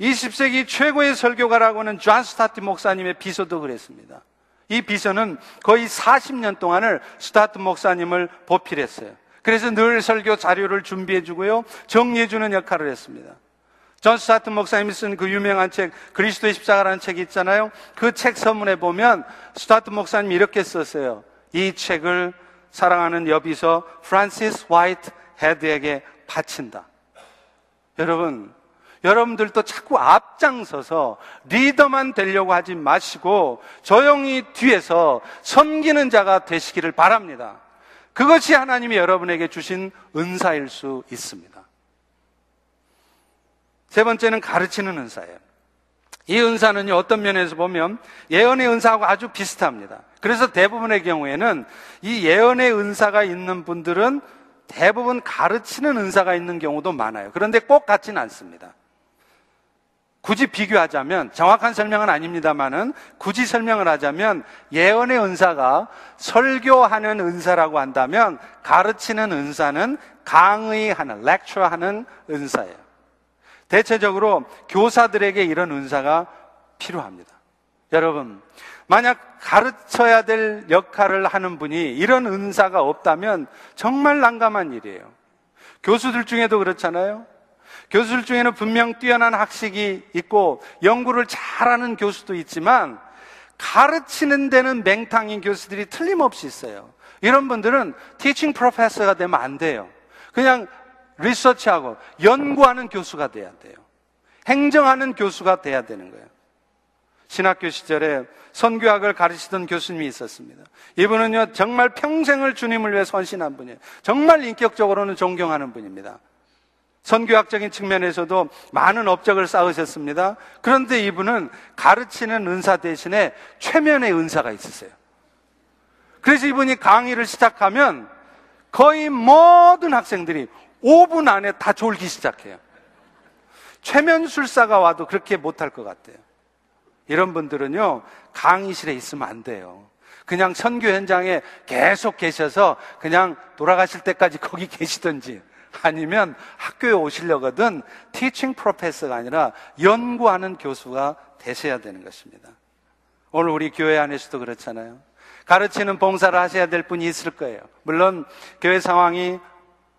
20세기 최고의 설교가라고 하는 존 스타트 목사님의 비서도 그랬습니다. 이 비서는 거의 40년 동안을 스타트 목사님을 보필했어요. 그래서 늘 설교 자료를 준비해 주고요. 정리해 주는 역할을 했습니다. 존 스타트 목사님이 쓴 그 유명한 책 그리스도의 십자가라는 책이 있잖아요. 그 책 서문에 보면 스타트 목사님이 이렇게 썼어요. 이 책을 사랑하는 여비서 프란시스 화이트 헤드에게 바친다. 여러분, 여러분들도 자꾸 앞장서서 리더만 되려고 하지 마시고 조용히 뒤에서 섬기는 자가 되시기를 바랍니다. 그것이 하나님이 여러분에게 주신 은사일 수 있습니다. 세 번째는 가르치는 은사예요. 이 은사는요, 어떤 면에서 보면 예언의 은사하고 아주 비슷합니다. 그래서 대부분의 경우에는 이 예언의 은사가 있는 분들은 대부분 가르치는 은사가 있는 경우도 많아요. 그런데 꼭 같지는 않습니다. 굳이 비교하자면 정확한 설명은 아닙니다만은 굳이 설명을 하자면 예언의 은사가 설교하는 은사라고 한다면 가르치는 은사는 강의하는 렉처하는 은사예요. 대체적으로 교사들에게 이런 은사가 필요합니다. 여러분, 만약 가르쳐야 될 역할을 하는 분이 이런 은사가 없다면 정말 난감한 일이에요. 교수들 중에도 그렇잖아요. 교수들 중에는 분명 뛰어난 학식이 있고 연구를 잘하는 교수도 있지만 가르치는 데는 맹탕인 교수들이 틀림없이 있어요. 이런 분들은 티칭 프로페서가 되면 안 돼요. 그냥 리서치하고 연구하는 교수가 돼야 돼요. 행정하는 교수가 돼야 되는 거예요. 신학교 시절에 선교학을 가르치던 교수님이 있었습니다. 이분은요, 정말 평생을 주님을 위해 선신한 분이에요. 정말 인격적으로는 존경하는 분입니다. 선교학적인 측면에서도 많은 업적을 쌓으셨습니다. 그런데 이분은 가르치는 은사 대신에 최면의 은사가 있으세요. 그래서 이분이 강의를 시작하면 거의 모든 학생들이 5분 안에 다 졸기 시작해요. 최면술사가 와도 그렇게 못할 것 같아요. 이런 분들은요, 강의실에 있으면 안 돼요. 그냥 선교 현장에 계속 계셔서 그냥 돌아가실 때까지 거기 계시든지 아니면 학교에 오시려거든 티칭 프로페서가 아니라 연구하는 교수가 되셔야 되는 것입니다. 오늘 우리 교회 안에서도 그렇잖아요. 가르치는 봉사를 하셔야 될 분이 있을 거예요. 물론 교회 상황이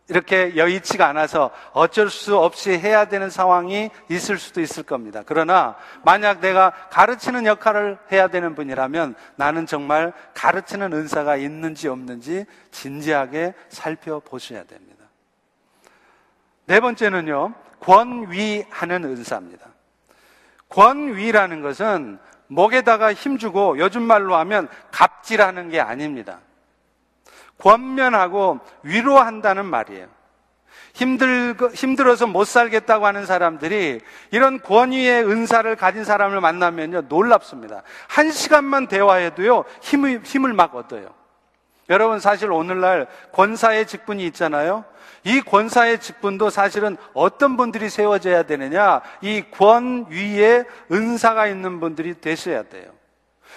이렇게 여의치가 않아서 어쩔 수 없이 해야 되는 상황이 있을 수도 있을 겁니다. 그러나 만약 내가 가르치는 역할을 해야 되는 분이라면 나는 정말 가르치는 은사가 있는지 없는지 진지하게 살펴보셔야 됩니다. 네 번째는요, 권위하는 은사입니다. 권위라는 것은 목에다가 힘주고 요즘 말로 하면 갑질하는 게 아닙니다. 권면하고 위로한다는 말이에요. 힘들, 힘들어서 못 살겠다고 하는 사람들이 이런 권위의 은사를 가진 사람을 만나면요, 놀랍습니다. 한 시간만 대화해도요, 힘을, 힘을 막 얻어요. 여러분, 사실 오늘날 권사의 직분이 있잖아요. 이 권사의 직분도 사실은 어떤 분들이 세워져야 되느냐? 이 권 위에 은사가 있는 분들이 되셔야 돼요.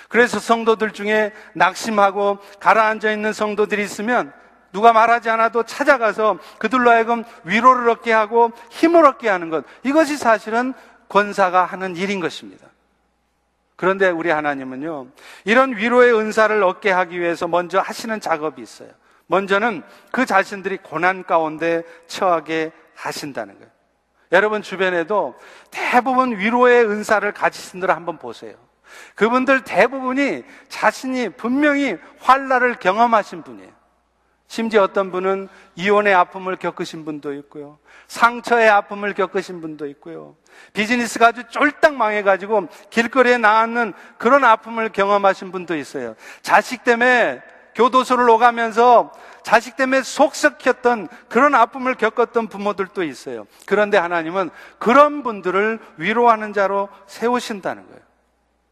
그래서 성도들 중에 낙심하고 가라앉아 있는 성도들이 있으면 누가 말하지 않아도 찾아가서 그들로 하여금 위로를 얻게 하고 힘을 얻게 하는 것. 이것이 사실은 권사가 하는 일인 것입니다. 그런데 우리 하나님은요, 이런 위로의 은사를 얻게 하기 위해서 먼저 하시는 작업이 있어요. 먼저는 그 자신들이 고난 가운데 처하게 하신다는 거예요. 여러분 주변에도 대부분 위로의 은사를 가지신 분들 한번 보세요. 그분들 대부분이 자신이 분명히 환란을 경험하신 분이에요. 심지어 어떤 분은 이혼의 아픔을 겪으신 분도 있고요. 상처의 아픔을 겪으신 분도 있고요. 비즈니스가 아주 쫄딱 망해가지고 길거리에 나앉는 그런 아픔을 경험하신 분도 있어요. 자식 때문에 교도소를 오가면서 자식 때문에 속썩혔던 그런 아픔을 겪었던 부모들도 있어요. 그런데 하나님은 그런 분들을 위로하는 자로 세우신다는 거예요.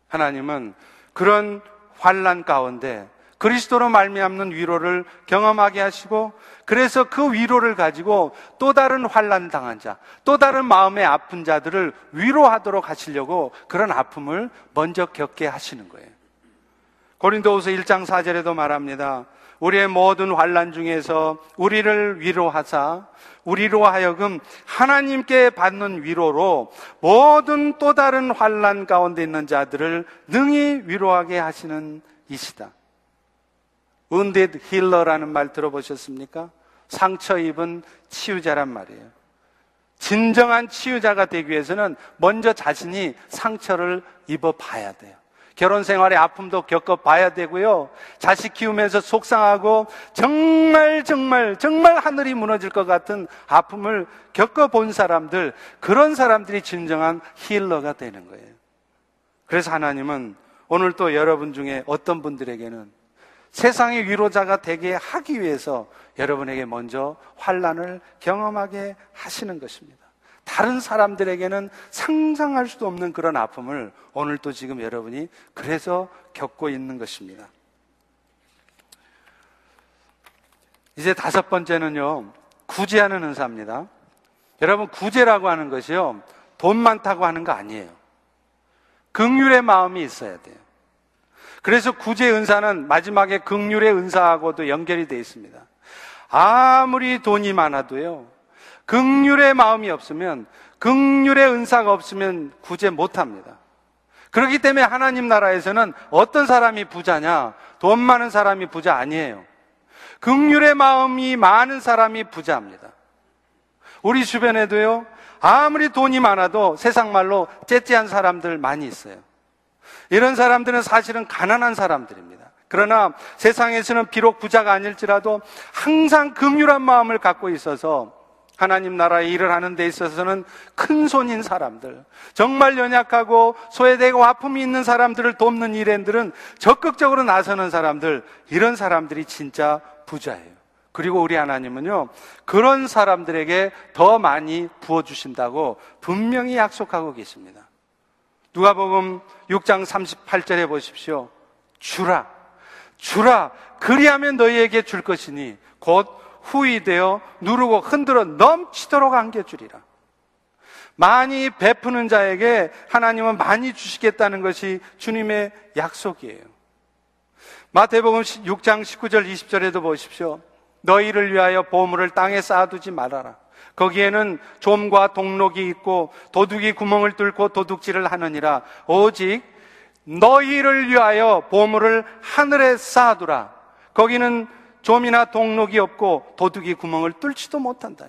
하나님은 그런 환란 가운데 그리스도로 말미암는 위로를 경험하게 하시고 그래서 그 위로를 가지고 또 다른 환란 당한 자, 또 다른 마음의 아픈 자들을 위로하도록 하시려고 그런 아픔을 먼저 겪게 하시는 거예요. 고린도후서 1장 4절에도 말합니다. 우리의 모든 환란 중에서 우리를 위로하사 우리로 하여금 하나님께 받는 위로로 모든 또 다른 환란 가운데 있는 자들을 능히 위로하게 하시는 이시다. Wounded healer라는 말 들어보셨습니까? 상처 입은 치유자란 말이에요. 진정한 치유자가 되기 위해서는 먼저 자신이 상처를 입어봐야 돼요. 결혼 생활의 아픔도 겪어봐야 되고요. 자식 키우면서 속상하고 정말 정말 정말 하늘이 무너질 것 같은 아픔을 겪어본 사람들, 그런 사람들이 진정한 힐러가 되는 거예요. 그래서 하나님은 오늘 또 여러분 중에 어떤 분들에게는 세상의 위로자가 되게 하기 위해서 여러분에게 먼저 환란을 경험하게 하시는 것입니다. 다른 사람들에게는 상상할 수도 없는 그런 아픔을 오늘 또 지금 여러분이 그래서 겪고 있는 것입니다. 이제 다섯 번째는요, 구제하는 은사입니다. 여러분, 구제라고 하는 것이요, 돈 많다고 하는 거 아니에요. 극률의 마음이 있어야 돼요. 그래서 구제 은사는 마지막에 극률의 은사하고도 연결이 되어 있습니다. 아무리 돈이 많아도요, 극률의 마음이 없으면, 극률의 은사가 없으면 구제 못 합니다. 그렇기 때문에 하나님 나라에서는 어떤 사람이 부자냐? 돈 많은 사람이 부자 아니에요. 극률의 마음이 많은 사람이 부자입니다. 우리 주변에도요, 아무리 돈이 많아도 세상 말로 째째한 사람들 많이 있어요. 이런 사람들은 사실은 가난한 사람들입니다. 그러나 세상에서는 비록 부자가 아닐지라도 항상 긍휼한 마음을 갖고 있어서 하나님 나라의 일을 하는 데 있어서는 큰 손인 사람들, 정말 연약하고 소외되고 아픔이 있는 사람들을 돕는 일행들은 적극적으로 나서는 사람들, 이런 사람들이 진짜 부자예요. 그리고 우리 하나님은요, 그런 사람들에게 더 많이 부어주신다고 분명히 약속하고 계십니다. 누가복음 6장 38절에 보십시오. 주라. 주라. 그리하면 너희에게 줄 것이니 곧 후이 되어 누르고 흔들어 넘치도록 안겨주리라. 많이 베푸는 자에게 하나님은 많이 주시겠다는 것이 주님의 약속이에요. 마태복음 6장 19절 20절에도 보십시오. 너희를 위하여 보물을 땅에 쌓아두지 말아라. 거기에는 좀과 동록이 있고 도둑이 구멍을 뚫고 도둑질을 하느니라. 오직 너희를 위하여 보물을 하늘에 쌓아두라. 거기는 좀이나 동록이 없고 도둑이 구멍을 뚫지도 못한다.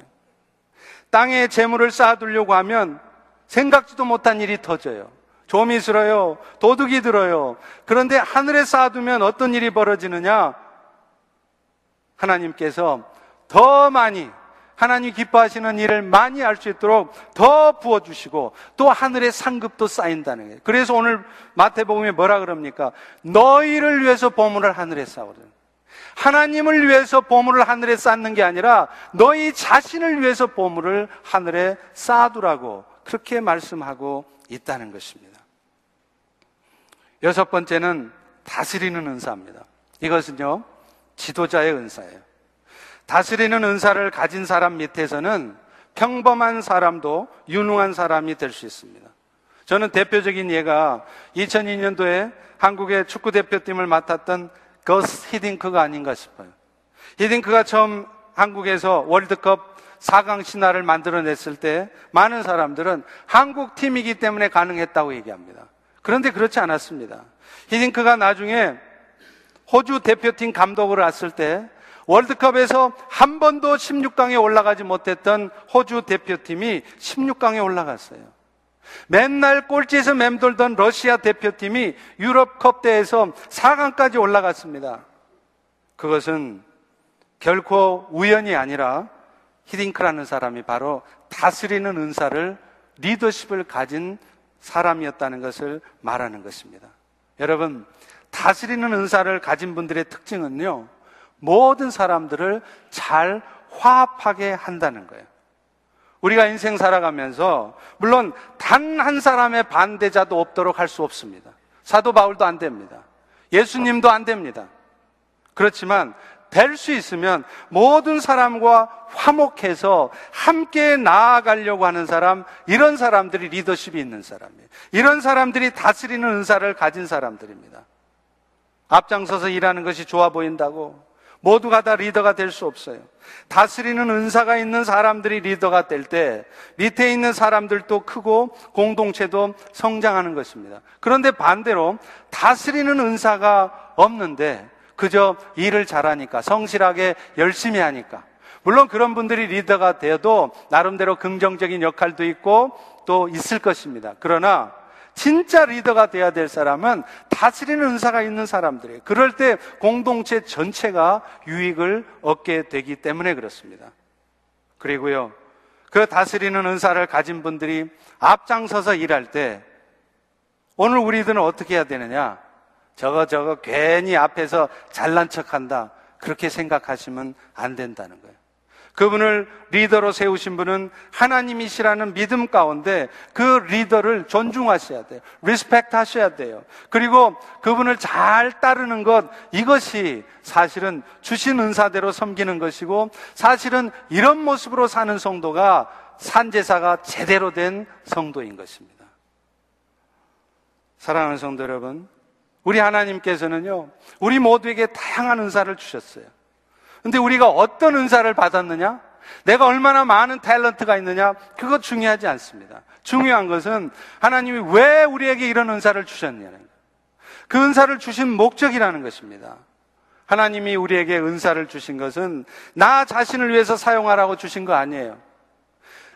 땅에 재물을 쌓아두려고 하면 생각지도 못한 일이 터져요. 좀이 들어요. 도둑이 들어요. 그런데 하늘에 쌓아두면 어떤 일이 벌어지느냐? 하나님께서 더 많이 하나님 기뻐하시는 일을 많이 할수 있도록 더 부어주시고 또 하늘의 상급도 쌓인다는 거예요. 그래서 오늘 마태복음에 뭐라 그럽니까? 너희를 위해서 보물을 하늘에 쌓으라. 하나님을 위해서 보물을 하늘에 쌓는 게 아니라 너희 자신을 위해서 보물을 하늘에 쌓아두라고 그렇게 말씀하고 있다는 것입니다. 여섯 번째는 다스리는 은사입니다. 이것은요, 지도자의 은사예요. 다스리는 은사를 가진 사람 밑에서는 평범한 사람도 유능한 사람이 될 수 있습니다. 저는 대표적인 예가 2002년도에 한국의 축구 대표팀을 맡았던 거스 히딩크가 아닌가 싶어요. 히딩크가 처음 한국에서 월드컵 4강 신화를 만들어냈을 때 많은 사람들은 한국 팀이기 때문에 가능했다고 얘기합니다. 그런데 그렇지 않았습니다. 히딩크가 나중에 호주 대표팀 감독을 했을 때 월드컵에서 한 번도 16강에 올라가지 못했던 호주 대표팀이 16강에 올라갔어요. 맨날 꼴찌에서 맴돌던 러시아 대표팀이 유럽컵 대회에서 4강까지 올라갔습니다. 그것은 결코 우연이 아니라 히딩크라는 사람이 바로 다스리는 은사를 리더십을 가진 사람이었다는 것을 말하는 것입니다. 여러분, 다스리는 은사를 가진 분들의 특징은요, 모든 사람들을 잘 화합하게 한다는 거예요. 우리가 인생 살아가면서, 물론 단 한 사람의 반대자도 없도록 할 수 없습니다. 사도 바울도 안 됩니다. 예수님도 안 됩니다. 그렇지만 될 수 있으면 모든 사람과 화목해서 함께 나아가려고 하는 사람, 이런 사람들이 리더십이 있는 사람이에요. 이런 사람들이 다스리는 은사를 가진 사람들입니다. 앞장서서 일하는 것이 좋아 보인다고 모두가 다 리더가 될 수 없어요. 다스리는 은사가 있는 사람들이 리더가 될 때 밑에 있는 사람들도 크고 공동체도 성장하는 것입니다. 그런데 반대로 다스리는 은사가 없는데 그저 일을 잘하니까 성실하게 열심히 하니까 물론 그런 분들이 리더가 되어도 나름대로 긍정적인 역할도 있고 또 있을 것입니다. 그러나 진짜 리더가 돼야 될 사람은 다스리는 은사가 있는 사람들이에요. 그럴 때 공동체 전체가 유익을 얻게 되기 때문에 그렇습니다. 그리고요, 그 다스리는 은사를 가진 분들이 앞장서서 일할 때 오늘 우리들은 어떻게 해야 되느냐? 저거 저거 괜히 앞에서 잘난 척 한다. 그렇게 생각하시면 안 된다는 거예요. 그분을 리더로 세우신 분은 하나님이시라는 믿음 가운데 그 리더를 존중하셔야 돼요. respect 하셔야 돼요. 그리고 그분을 잘 따르는 것, 이것이 사실은 주신 은사대로 섬기는 것이고 사실은 이런 모습으로 사는 성도가 산제사가 제대로 된 성도인 것입니다. 사랑하는 성도 여러분, 우리 하나님께서는요, 우리 모두에게 다양한 은사를 주셨어요. 근데 우리가 어떤 은사를 받았느냐? 내가 얼마나 많은 탤런트가 있느냐? 그거 중요하지 않습니다. 중요한 것은 하나님이 왜 우리에게 이런 은사를 주셨냐는 거예요. 그 은사를 주신 목적이라는 것입니다. 하나님이 우리에게 은사를 주신 것은 나 자신을 위해서 사용하라고 주신 거 아니에요.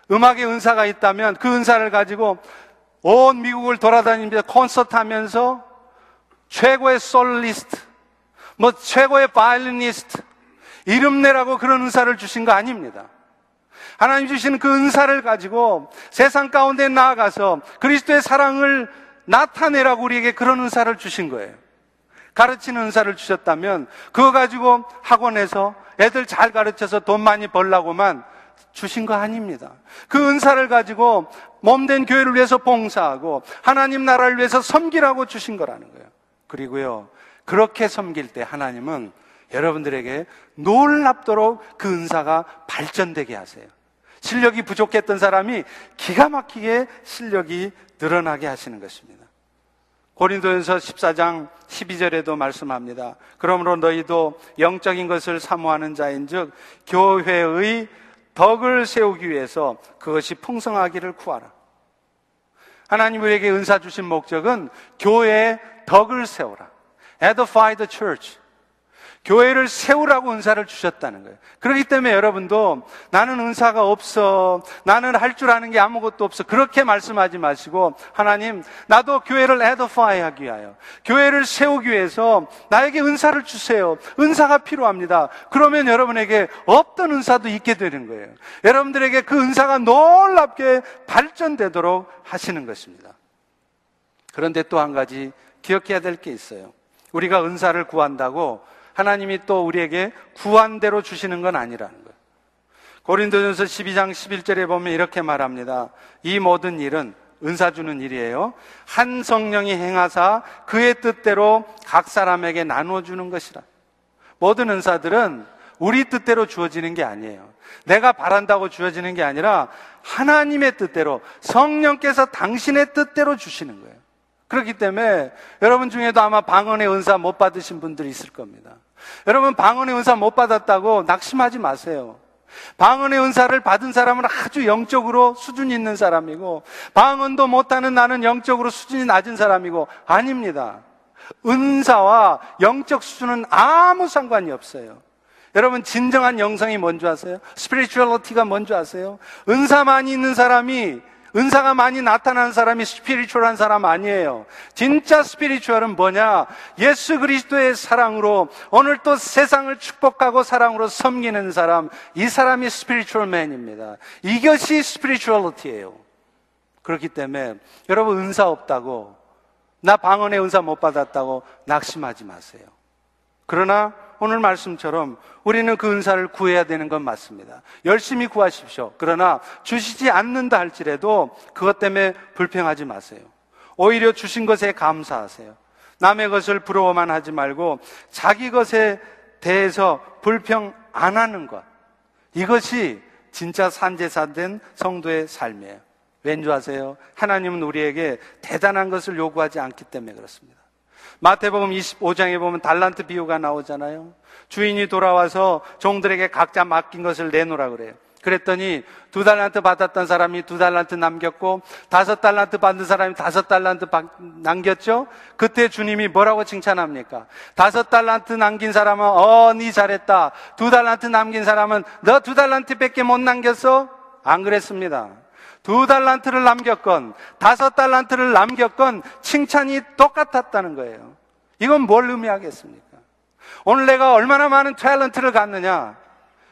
음악의 은사가 있다면 그 은사를 가지고 온 미국을 돌아다니면서 콘서트 하면서 최고의 솔리스트, 뭐 최고의 바이올리니스트, 이름 내라고 그런 은사를 주신 거 아닙니다. 하나님 주신 그 은사를 가지고 세상 가운데 나아가서 그리스도의 사랑을 나타내라고 우리에게 그런 은사를 주신 거예요. 가르치는 은사를 주셨다면 그거 가지고 학원에서 애들 잘 가르쳐서 돈 많이 벌라고만 주신 거 아닙니다. 그 은사를 가지고 몸된 교회를 위해서 봉사하고 하나님 나라를 위해서 섬기라고 주신 거라는 거예요. 그리고요, 그렇게 섬길 때 하나님은 여러분들에게 놀랍도록 그 은사가 발전되게 하세요. 실력이 부족했던 사람이 기가 막히게 실력이 늘어나게 하시는 것입니다. 고린도전서 14장 12절에도 말씀합니다. 그러므로 너희도 영적인 것을 사모하는 자인즉 교회의 덕을 세우기 위해서 그것이 풍성하기를 구하라. 하나님 우리에게 은사 주신 목적은 교회의 덕을 세우라. Edify the church. 교회를 세우라고 은사를 주셨다는 거예요. 그렇기 때문에 여러분도 나는 은사가 없어. 나는 할 줄 아는 게 아무것도 없어. 그렇게 말씀하지 마시고 하나님, 나도 교회를 에더파이 하기 위하여 교회를 세우기 위해서 나에게 은사를 주세요. 은사가 필요합니다. 그러면 여러분에게 없던 은사도 있게 되는 거예요. 여러분들에게 그 은사가 놀랍게 발전되도록 하시는 것입니다. 그런데 또 한 가지 기억해야 될 게 있어요. 우리가 은사를 구한다고 하나님이 또 우리에게 구한 대로 주시는 건 아니라는 거예요. 고린도전서 12장 11절에 보면 이렇게 말합니다. 이 모든 일은 은사 주는 일이에요. 한 성령이 행하사 그의 뜻대로 각 사람에게 나누어 주는 것이라. 모든 은사들은 우리 뜻대로 주어지는 게 아니에요. 내가 바란다고 주어지는 게 아니라 하나님의 뜻대로 성령께서 당신의 뜻대로 주시는 거예요. 그렇기 때문에 여러분 중에도 아마 방언의 은사 못 받으신 분들이 있을 겁니다. 여러분 방언의 은사 못 받았다고 낙심하지 마세요. 방언의 은사를 받은 사람은 아주 영적으로 수준 있는 사람이고 방언도 못하는 나는 영적으로 수준이 낮은 사람이고 아닙니다. 은사와 영적 수준은 아무 상관이 없어요. 여러분 진정한 영성이 뭔지 아세요? spirituality가 뭔지 아세요? 은사만이 있는 사람이 은사가 많이 나타나는 사람이 spiritual한 사람 아니에요. 진짜 spiritual은 뭐냐? 예수 그리스도의 사랑으로 오늘 또 세상을 축복하고 사랑으로 섬기는 사람, 이 사람이 spiritual man입니다. 이것이 spirituality예요. 그렇기 때문에 여러분 은사 없다고 나 방언의 은사 못 받았다고 낙심하지 마세요. 그러나 오늘 말씀처럼 우리는 그 은사를 구해야 되는 건 맞습니다. 열심히 구하십시오. 그러나 주시지 않는다 할지라도 그것 때문에 불평하지 마세요. 오히려 주신 것에 감사하세요. 남의 것을 부러워만 하지 말고 자기 것에 대해서 불평 안 하는 것. 이것이 진짜 산제사된 성도의 삶이에요. 왠지 아세요? 하나님은 우리에게 대단한 것을 요구하지 않기 때문에 그렇습니다. 마태복음 25장에 보면 달란트 비유가 나오잖아요. 주인이 돌아와서 종들에게 각자 맡긴 것을 내놓으라 그래요. 그랬더니 두 달란트 받았던 사람이 두 달란트 남겼고 다섯 달란트 받은 사람이 다섯 달란트 남겼죠. 그때 주님이 뭐라고 칭찬합니까? 다섯 달란트 남긴 사람은 어, 니 잘했다. 두 달란트 남긴 사람은 너 두 달란트밖에 못 남겼어? 안 그랬습니다. 두 달란트를 남겼건 다섯 달란트를 남겼건 칭찬이 똑같았다는 거예요. 이건 뭘 의미하겠습니까? 오늘 내가 얼마나 많은 탤런트를 갖느냐?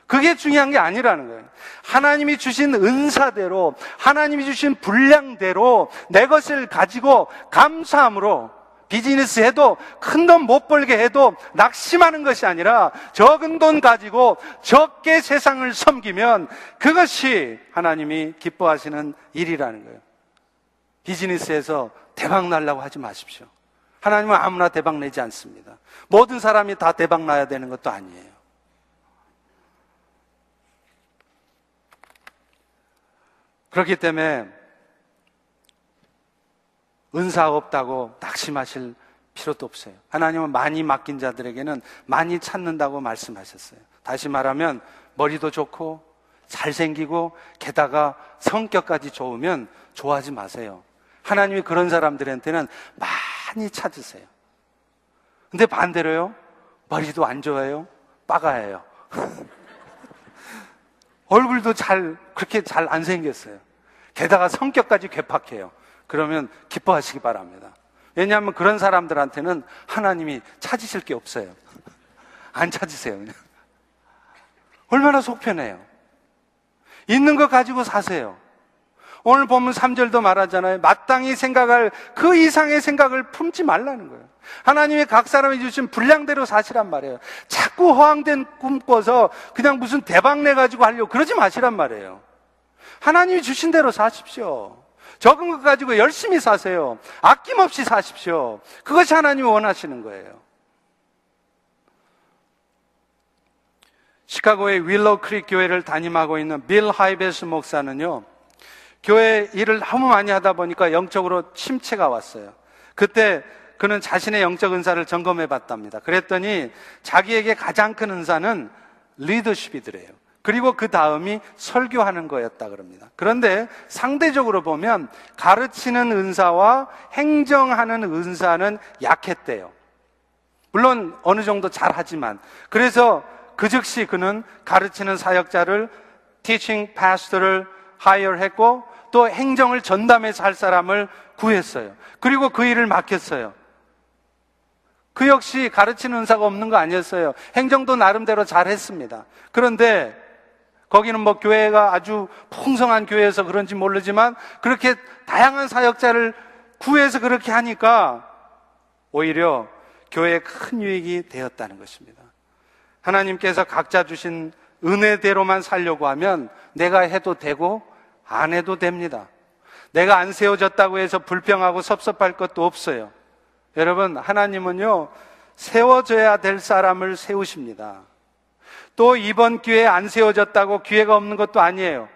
그게 중요한 게 아니라는 거예요. 하나님이 주신 은사대로, 하나님이 주신 분량대로 내 것을 가지고 감사함으로 비즈니스 해도 큰 돈 못 벌게 해도 낙심하는 것이 아니라 적은 돈 가지고 적게 세상을 섬기면 그것이 하나님이 기뻐하시는 일이라는 거예요. 비즈니스에서 대박 날라고 하지 마십시오. 하나님은 아무나 대박 내지 않습니다. 모든 사람이 다 대박 나야 되는 것도 아니에요. 그렇기 때문에 은사 없다고 낙심하실 필요도 없어요. 하나님은 많이 맡긴 자들에게는 많이 찾는다고 말씀하셨어요. 다시 말하면 머리도 좋고 잘생기고 게다가 성격까지 좋으면 좋아하지 마세요. 하나님이 그런 사람들한테는 많이 찾으세요. 근데 반대로요. 머리도 안 좋아요. 빠가예요. 얼굴도 잘 그렇게 잘 안 생겼어요. 게다가 성격까지 괴팍해요. 그러면 기뻐하시기 바랍니다. 왜냐하면 그런 사람들한테는 하나님이 찾으실 게 없어요. 안 찾으세요. 그냥. 얼마나 속편해요. 있는 거 가지고 사세요. 오늘 보면 3절도 말하잖아요. 마땅히 생각할 그 이상의 생각을 품지 말라는 거예요. 하나님이 각 사람이 주신 분량대로 사시란 말이에요. 자꾸 허황된 꿈 꿔서 그냥 무슨 대박 내 가지고 하려고 그러지 마시란 말이에요. 하나님이 주신 대로 사십시오. 적은 것 가지고 열심히 사세요. 아낌없이 사십시오. 그것이 하나님이 원하시는 거예요. 시카고의 윌로 크릭 교회를 담임하고 있는 빌 하이베스 목사는요, 교회 일을 너무 많이 하다 보니까 영적으로 침체가 왔어요. 그때 그는 자신의 영적 은사를 점검해 봤답니다. 그랬더니 자기에게 가장 큰 은사는 리더십이더래요. 그리고 그 다음이 설교하는 거였다 그럽니다. 그런데 상대적으로 보면 가르치는 은사와 행정하는 은사는 약했대요. 물론 어느 정도 잘 하지만 그래서 그 즉시 그는 가르치는 사역자를 teaching pastor를 hire 했고 또 행정을 전담해서 할 사람을 구했어요. 그리고 그 일을 맡겼어요. 그 역시 가르치는 은사가 없는 거 아니었어요. 행정도 나름대로 잘했습니다. 그런데 거기는 뭐 교회가 아주 풍성한 교회여서 그런지 모르지만 그렇게 다양한 사역자를 구해서 그렇게 하니까 오히려 교회에 큰 유익이 되었다는 것입니다. 하나님께서 각자 주신 은혜대로만 살려고 하면 내가 해도 되고 안 해도 됩니다. 내가 안 세워졌다고 해서 불평하고 섭섭할 것도 없어요. 여러분, 하나님은요, 세워져야 될 사람을 세우십니다. 또 이번 기회에 안 세워졌다고 기회가 없는 것도 아니에요.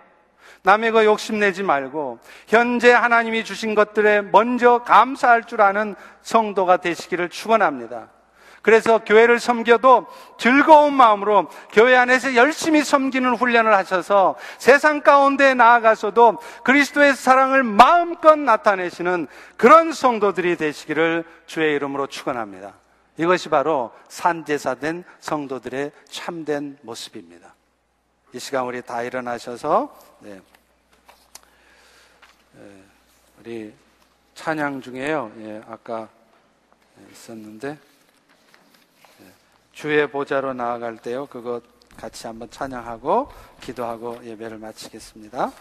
남의 거 욕심내지 말고 현재 하나님이 주신 것들에 먼저 감사할 줄 아는 성도가 되시기를 축원합니다. 그래서 교회를 섬겨도 즐거운 마음으로 교회 안에서 열심히 섬기는 훈련을 하셔서 세상 가운데 나아가서도 그리스도의 사랑을 마음껏 나타내시는 그런 성도들이 되시기를 주의 이름으로 축원합니다. 이것이 바로 산제사된 성도들의 참된 모습입니다. 이 시간 우리 다 일어나셔서 네. 예, 우리 찬양 중에요. 예, 아까 있었는데 예, 주의 보좌로 나아갈 때요. 그거 같이 한번 찬양하고 기도하고 예배를 마치겠습니다.